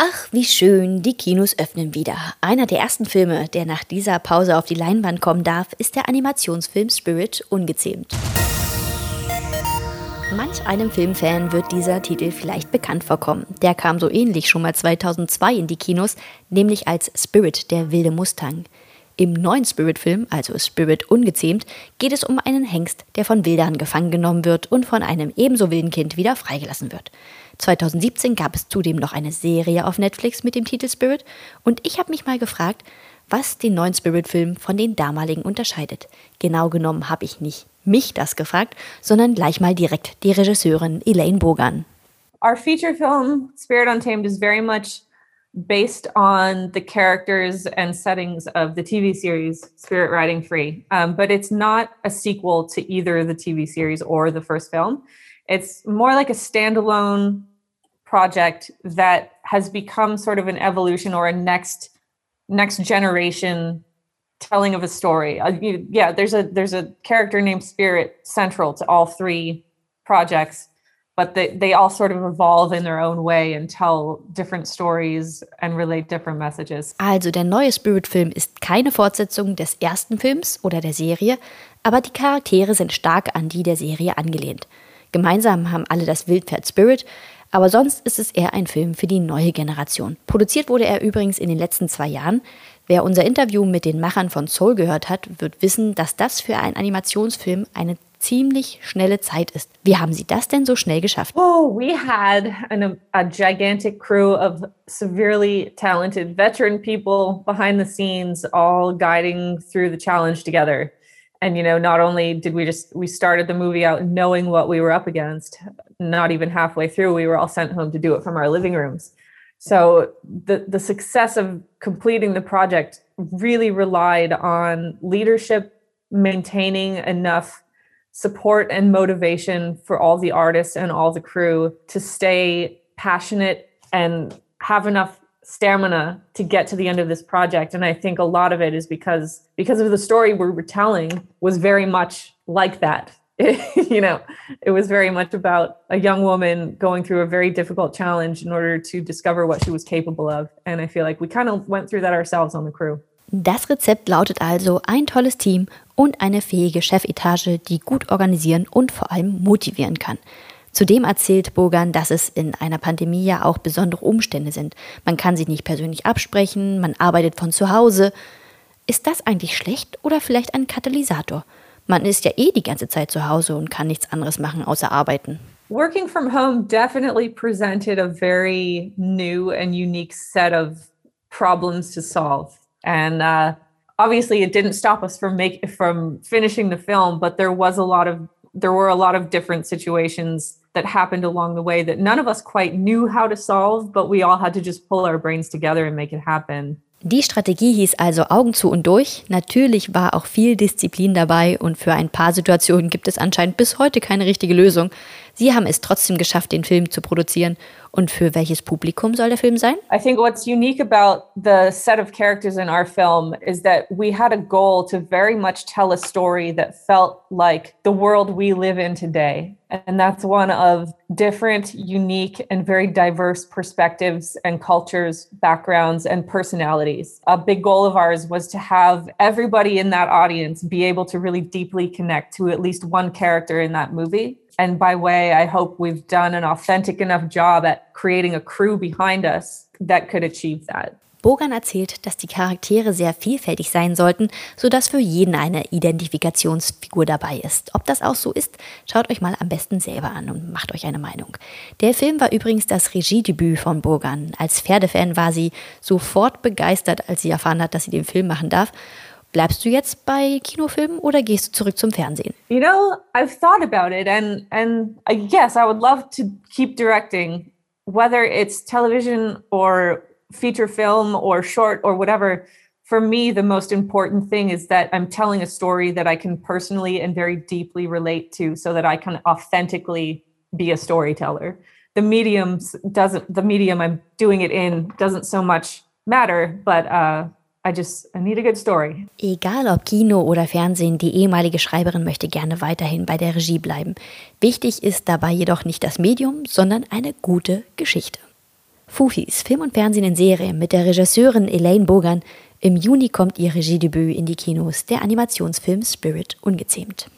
Ach, wie schön, die Kinos öffnen wieder. Einer der ersten Filme, der nach dieser Pause auf die Leinwand kommen darf, ist der Animationsfilm Spirit ungezähmt. Manch einem Filmfan wird dieser Titel vielleicht bekannt vorkommen. Der kam so ähnlich schon mal 2002 in die Kinos, nämlich als Spirit, der wilde Mustang. Im neuen Spirit-Film, also Spirit ungezähmt, geht es um einen Hengst, der von Wildern gefangen genommen wird und von einem ebenso wilden Kind wieder freigelassen wird. 2017 gab es zudem noch eine Serie auf Netflix mit dem Titel Spirit und ich habe mich mal gefragt, was den neuen Spirit-Film von den damaligen unterscheidet. Genau genommen habe ich nicht mich das gefragt, sondern gleich mal direkt die Regisseurin Elaine Bogan. Our feature film Spirit Untamed is very much based on the characters and settings of the TV series Spirit Riding Free. Um, but it's not a sequel to either the TV series or the first film. It's more like a standalone project that has become sort of an evolution or a next next generation telling of a story. Uh, you, yeah, there's a there's a character named Spirit central to all three projects but they, they all sort of evolve in their own way and tell different stories and relate different messages. Also der neue Spirit-Film ist keine Fortsetzung des ersten Films oder der Serie, aber die Charaktere sind stark an die der Serie angelehnt. Gemeinsam haben alle das Wildpferd Spirit, aber sonst ist es eher ein Film für die neue Generation. Produziert wurde er übrigens in den letzten zwei Jahren. Wer unser Interview mit den Machern von Soul gehört hat, wird wissen, dass das für einen Animationsfilm eine ziemlich schnelle Zeit ist. Wie haben Sie das denn so schnell geschafft? Oh, we had an, um, a gigantic crew of severely talented veteran people behind the scenes, all guiding through the challenge together. And you know, not only did we just we started the movie out knowing what we were up against, not even halfway through, we were all sent home to do it from our living rooms. So the the success of completing the project really relied on leadership maintaining enough support and motivation for all the artists and all the crew to stay passionate and have enough stamina to get to the end of this project. And i think a lot of it is because because of the story we were telling was very much like that. You know it was very much about a young woman going through a very difficult challenge in order to discover what she was capable of. And i feel like we kind of went through that ourselves on the crew Das Rezept lautet also ein tolles Team und eine fähige Chefetage, die gut organisieren und vor allem motivieren kann. Zudem erzählt Bogan, dass es in einer Pandemie ja auch besondere Umstände sind. Man kann sich nicht persönlich absprechen, man arbeitet von zu Hause. Ist das eigentlich schlecht oder vielleicht ein Katalysator? Man ist ja eh die ganze Zeit zu Hause und kann nichts anderes machen außer arbeiten. Working from home definitely presented a very new and unique set of problems to solve. And uh, obviously it didn't stop us from make from finishing the film but there was a lot of there were a lot of different situations that happened along the way that none of us quite knew how to solve but we all had to just pull our brains together and make it happen Die Strategie hieß also Augen zu und durch. Natürlich war auch viel Disziplin dabei und für ein paar Situationen gibt es anscheinend bis heute keine richtige Lösung. Sie haben es trotzdem geschafft, den Film zu produzieren. Und für welches Publikum soll der Film sein? I think what's unique about the set of characters in our film is that we had a goal to very much tell a story that felt like the world we live in today. And that's one of different, unique, and very diverse perspectives and cultures, backgrounds, and personalities. A big goal of ours was to have everybody in that audience be able to really deeply connect to at least one character in that movie. And by way, I hope we've done an authentic enough job at creating a crew behind us that could achieve that. Bogan erzählt, dass die Charaktere sehr vielfältig sein sollten, sodass für jeden eine Identifikationsfigur dabei ist. Ob das auch so ist, schaut euch mal am besten selber an und macht euch eine Meinung. Der Film war übrigens das Regiedebüt von Bogan. Als Pferdefan war sie sofort begeistert, als sie erfahren hat, dass sie den Film machen darf. Bleibst du jetzt bei Kinofilmen oder gehst du zurück zum Fernsehen? You know, I've thought about it and and yes, I would love to keep directing whether it's television or feature film or short or whatever, for me, the most important thing is that I'm telling a story that I can personally and very deeply relate to so that I can authentically be a storyteller. The medium doesn't, the medium I'm doing it in doesn't so much matter, but uh, I just I need a good story. Egal ob Kino oder Fernsehen, die ehemalige Schreiberin möchte gerne weiterhin bei der Regie bleiben. Wichtig ist dabei jedoch nicht das Medium, sondern eine gute Geschichte. Fufis, Film und Fernsehen in Serie mit der Regisseurin Elaine Bogan. Im Juni kommt ihr Regiedebüt in die Kinos, der Animationsfilm Spirit Ungezähmt.